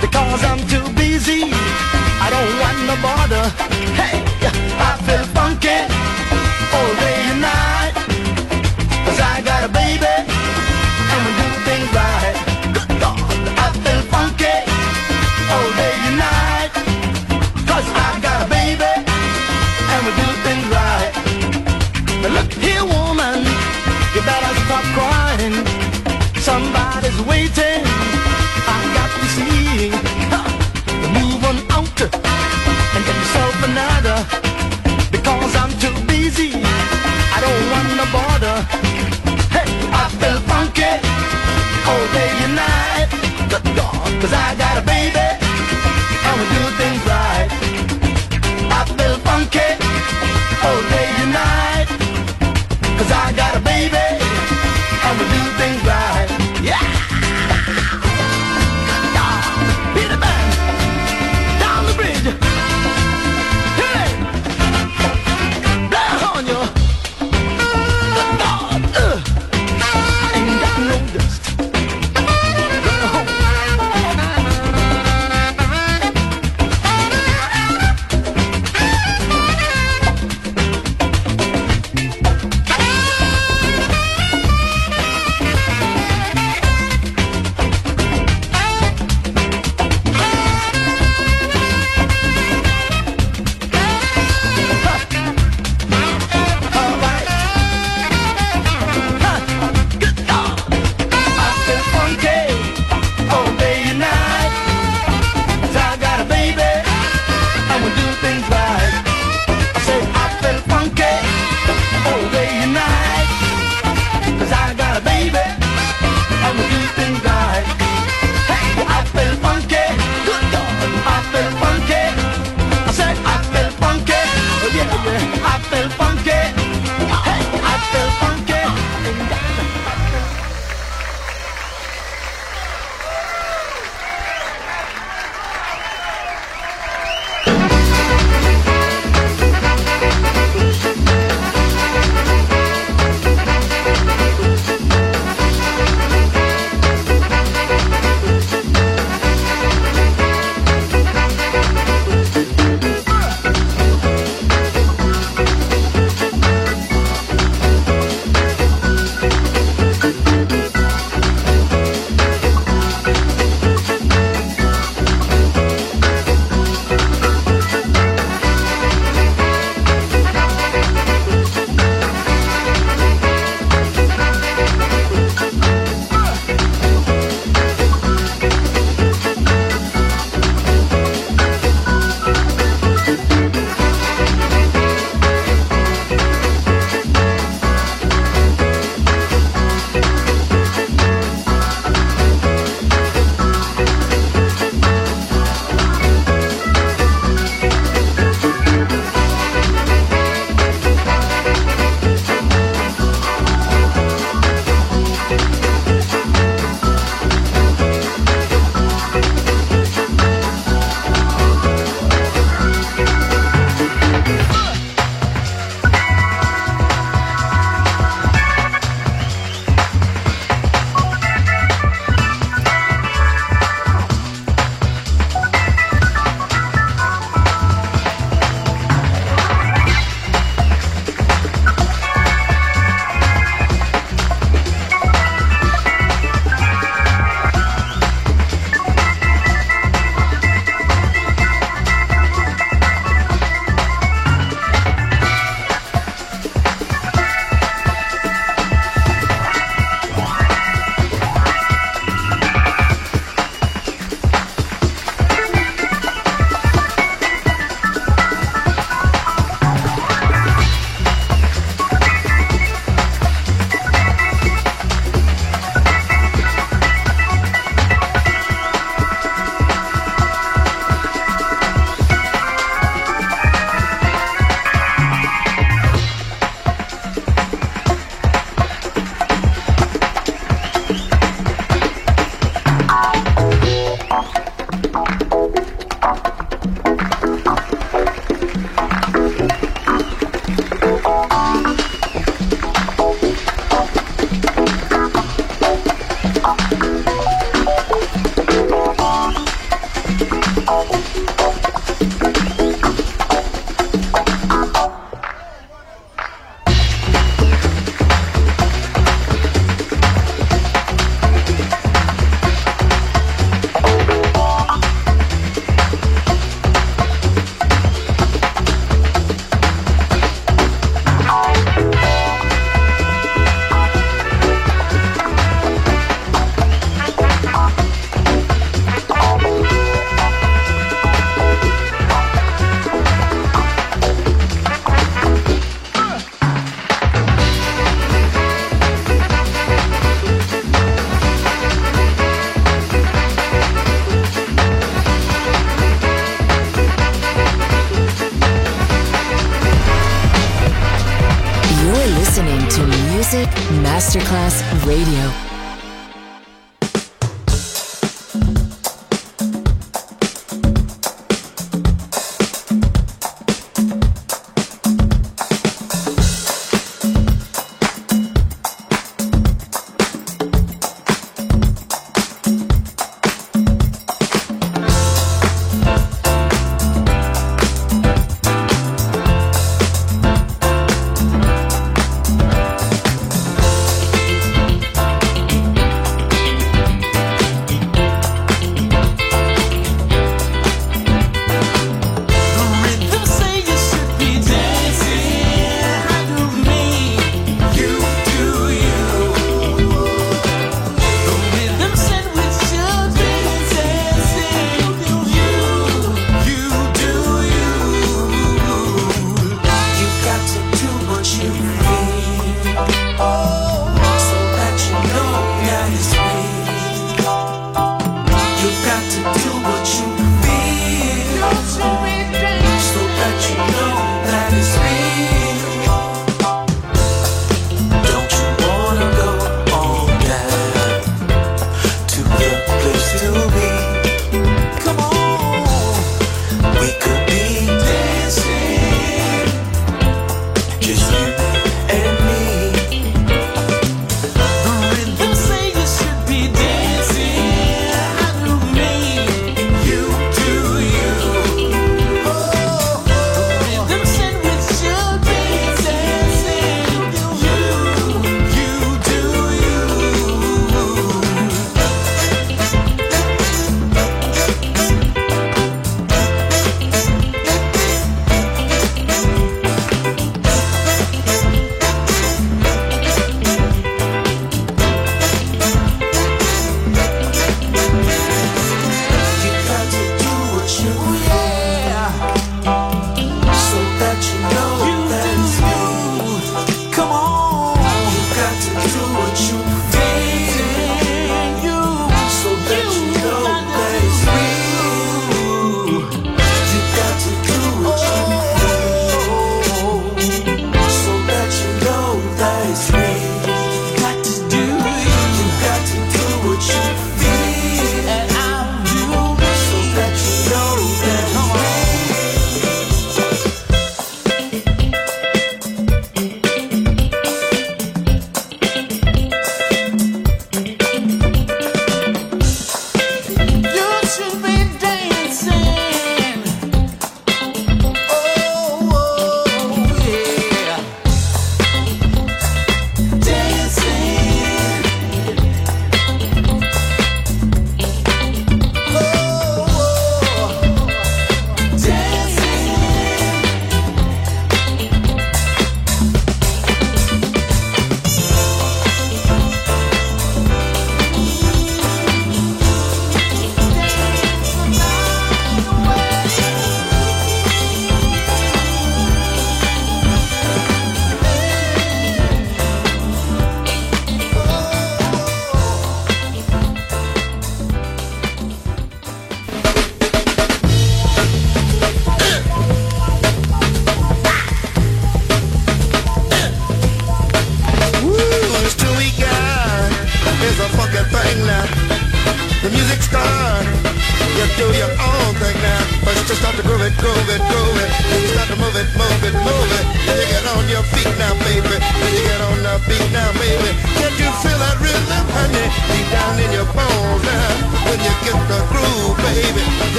because I'm too busy. I don't want no bother. Hey.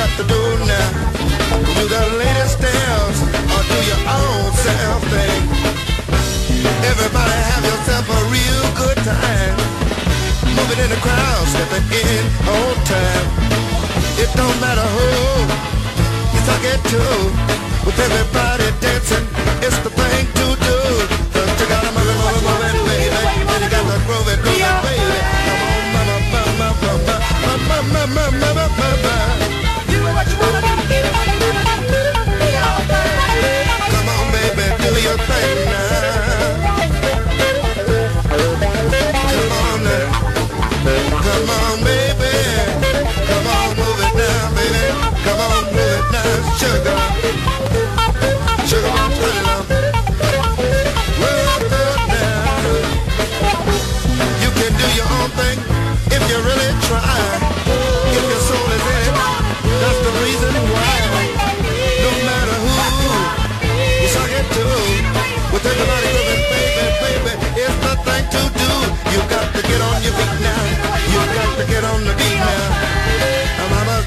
got to do now? Do the latest dance or do your own self thing? Everybody have yourself a real good time. Moving in the crowd, stepping in on time. It don't matter who you talking to. With everybody dancing, it's the thing to do.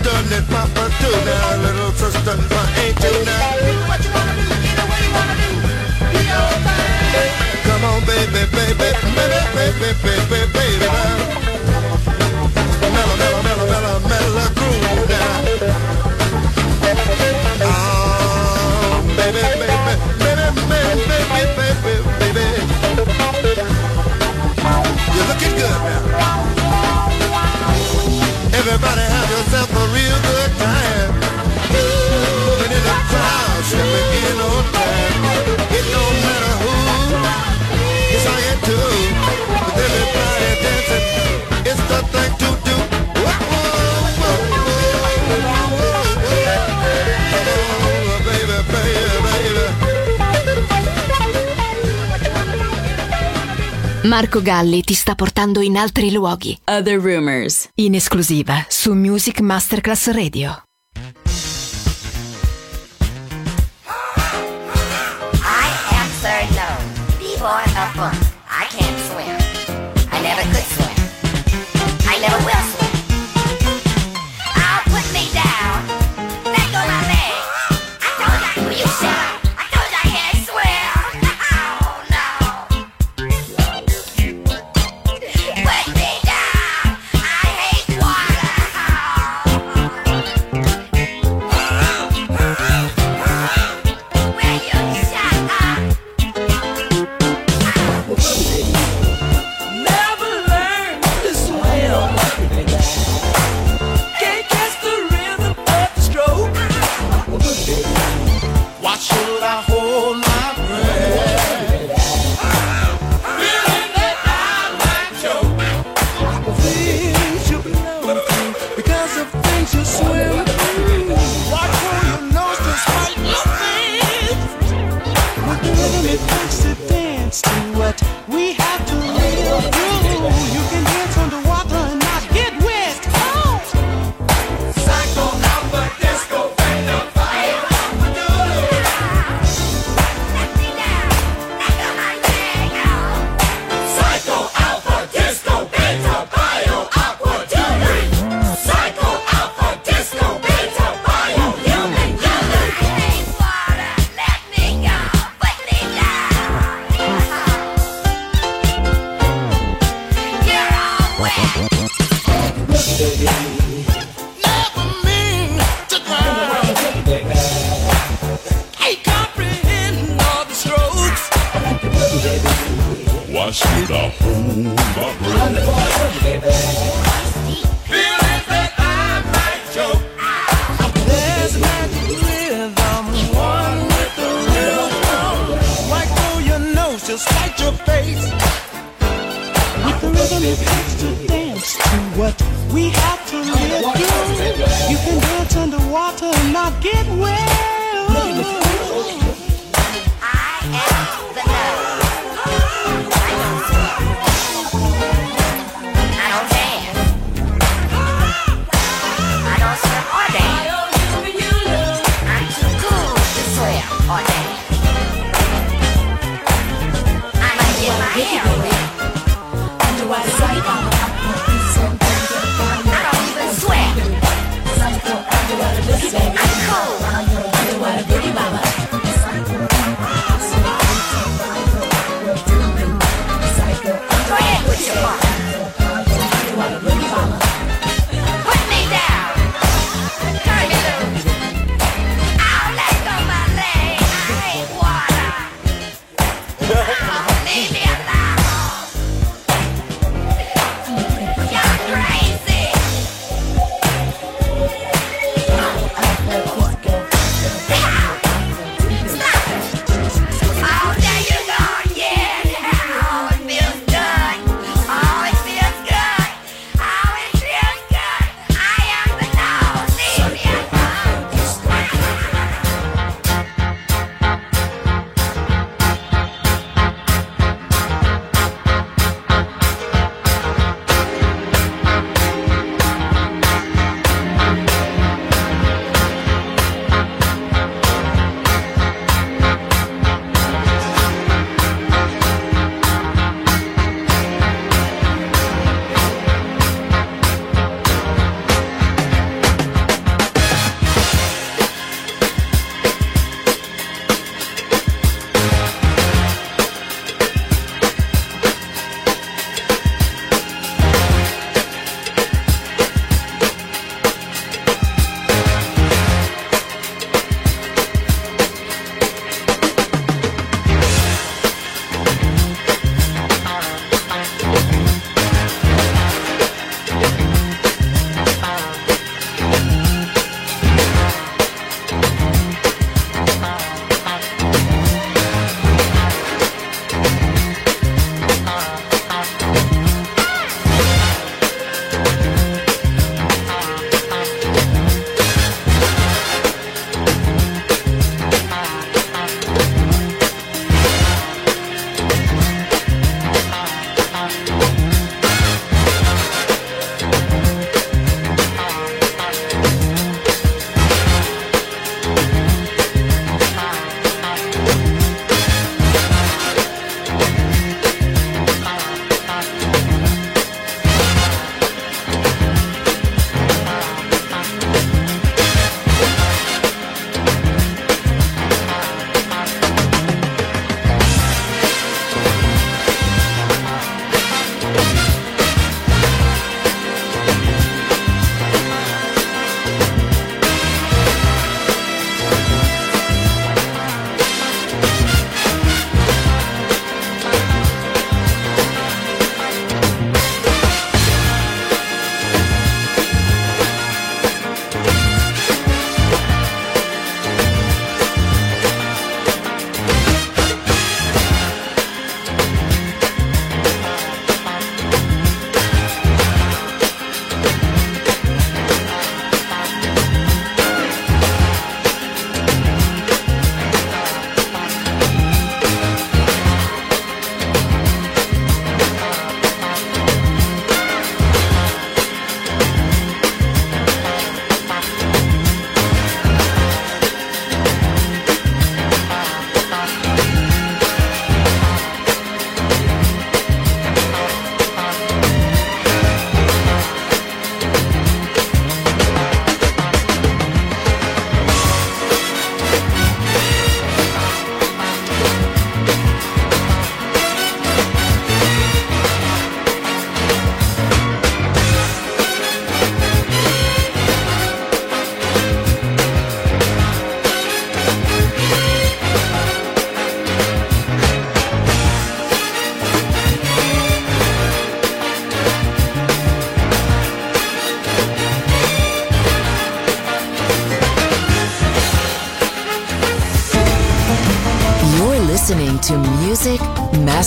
sister. Little sister, my. Do what you wanna do, either way you wanna do. Do your thing. Come on, baby, baby, baby, baby, baby, baby, now. Mellow, mellow, mellow, mellow, mellow groove now. Oh, baby, baby, baby, baby, baby, baby, baby. You're looking good now. Everybody have yourself a real good time. Moving in the crowd, stepping in on Marco Galli ti sta portando in altri luoghi. Other Rumors. In esclusiva su Music Masterclass Radio. I answer no. Be born a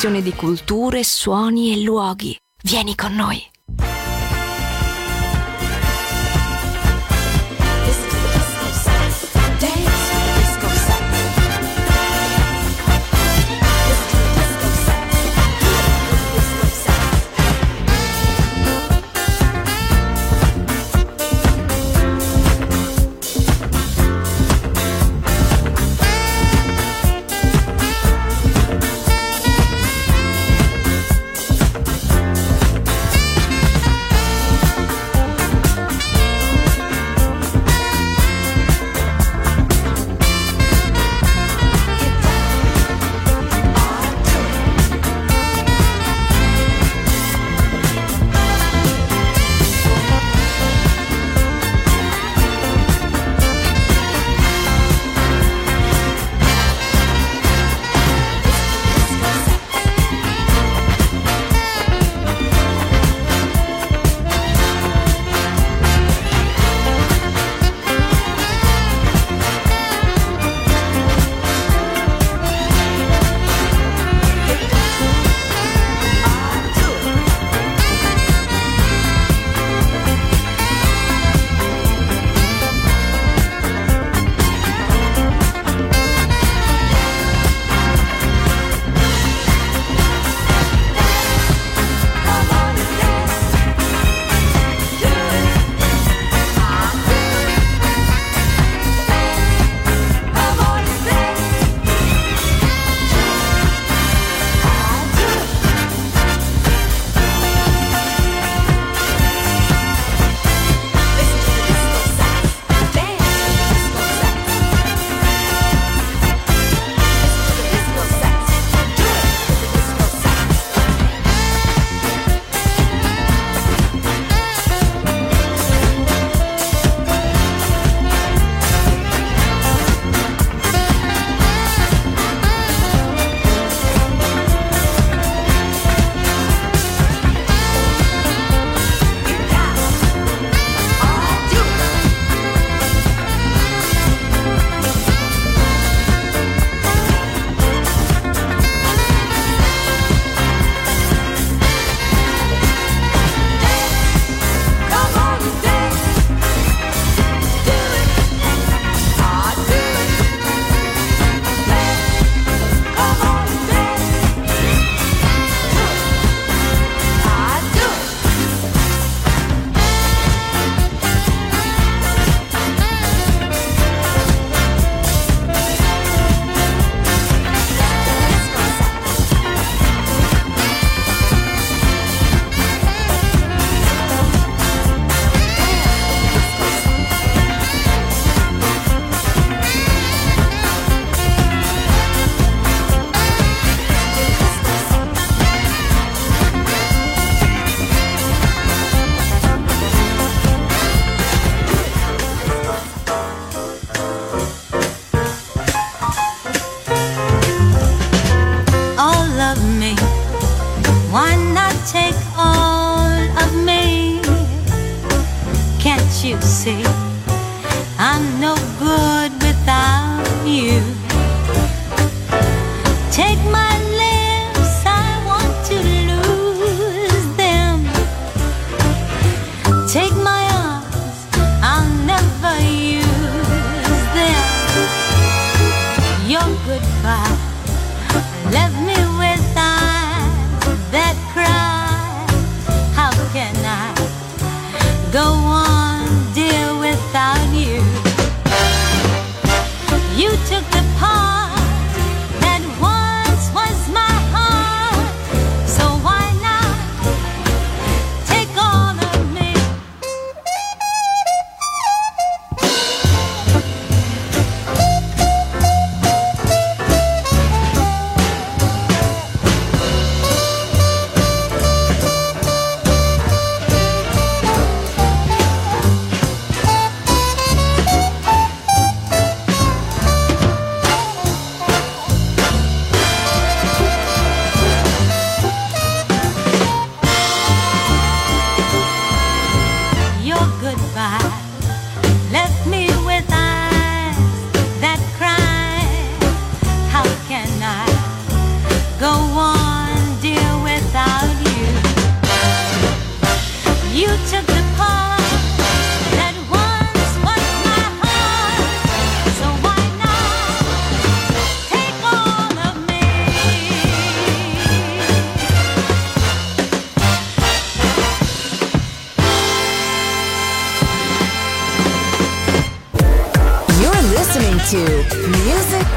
Sovrapposizione di culture, suoni e luoghi. Vieni con noi.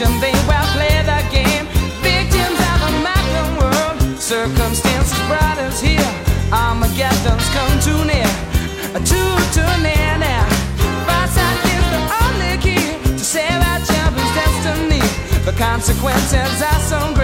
attention, they well play the game. Victims of a modern world, circumstances brought us here. Armageddon's come too near, too, too near now. Farsight is the only key to save our children's destiny. The consequences are so great.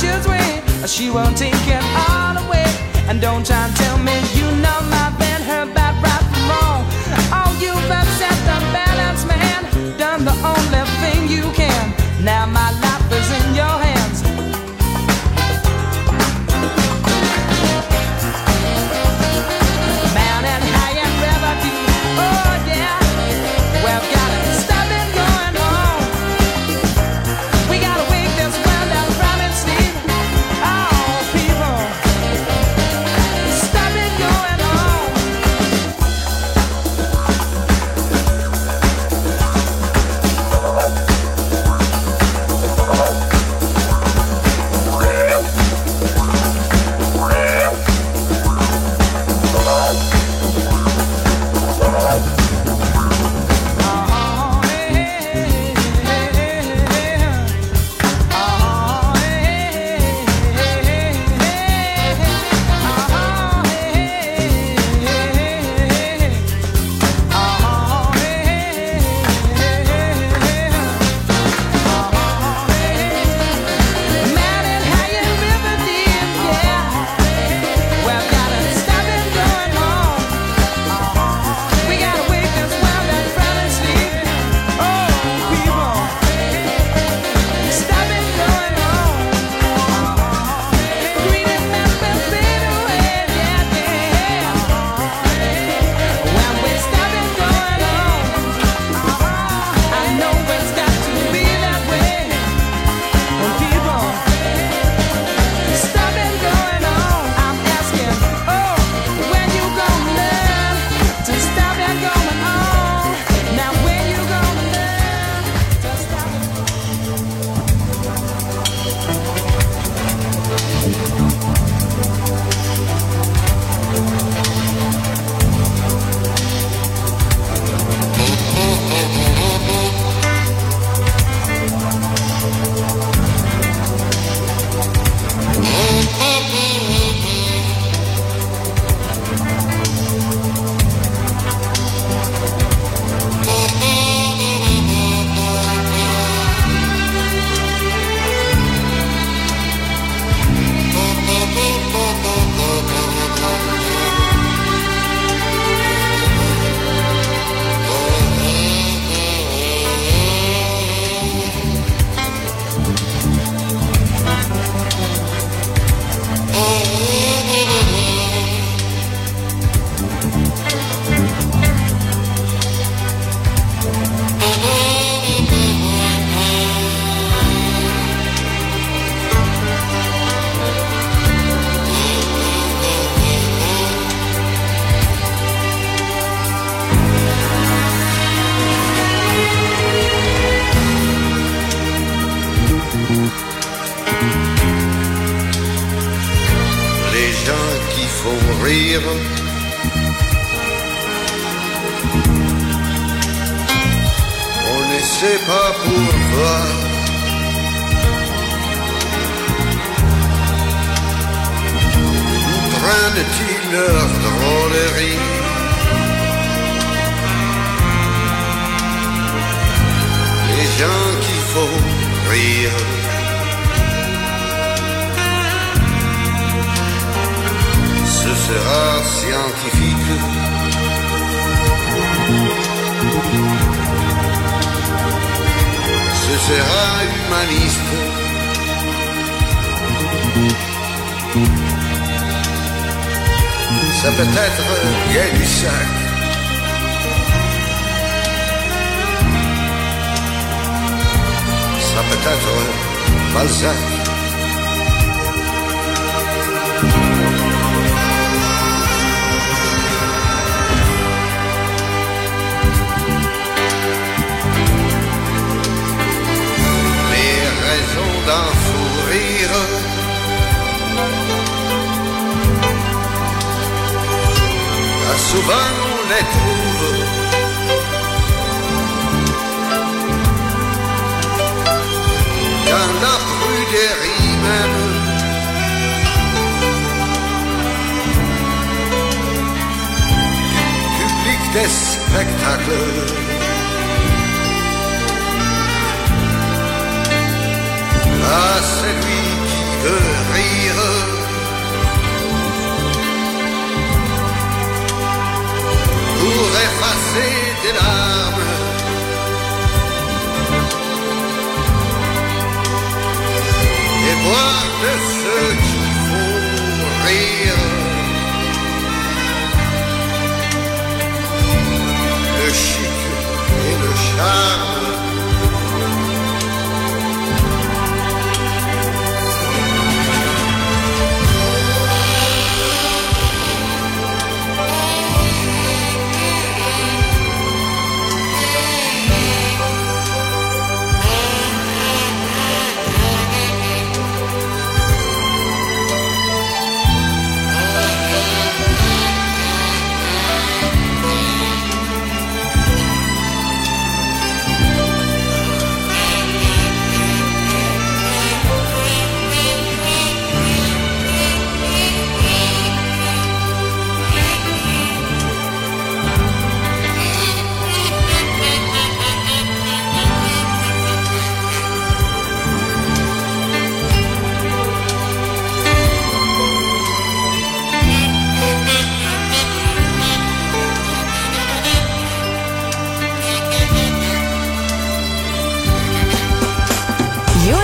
nature's way. She won't take it all away. And don't try and tell me you souvent on les trouve. Dans la pruderie même. Public des spectacles. à celui qui veut Pour effacer des larmes. Et boire de ceux qui font rire. Le chic et le charme.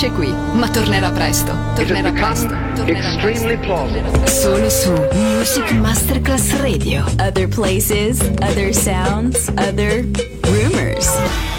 Finisce qui, ma tornerà presto. Tornerà presto. Tornerà plausible. Solo su Music Masterclass Radio. Other places, other sounds, other rumors.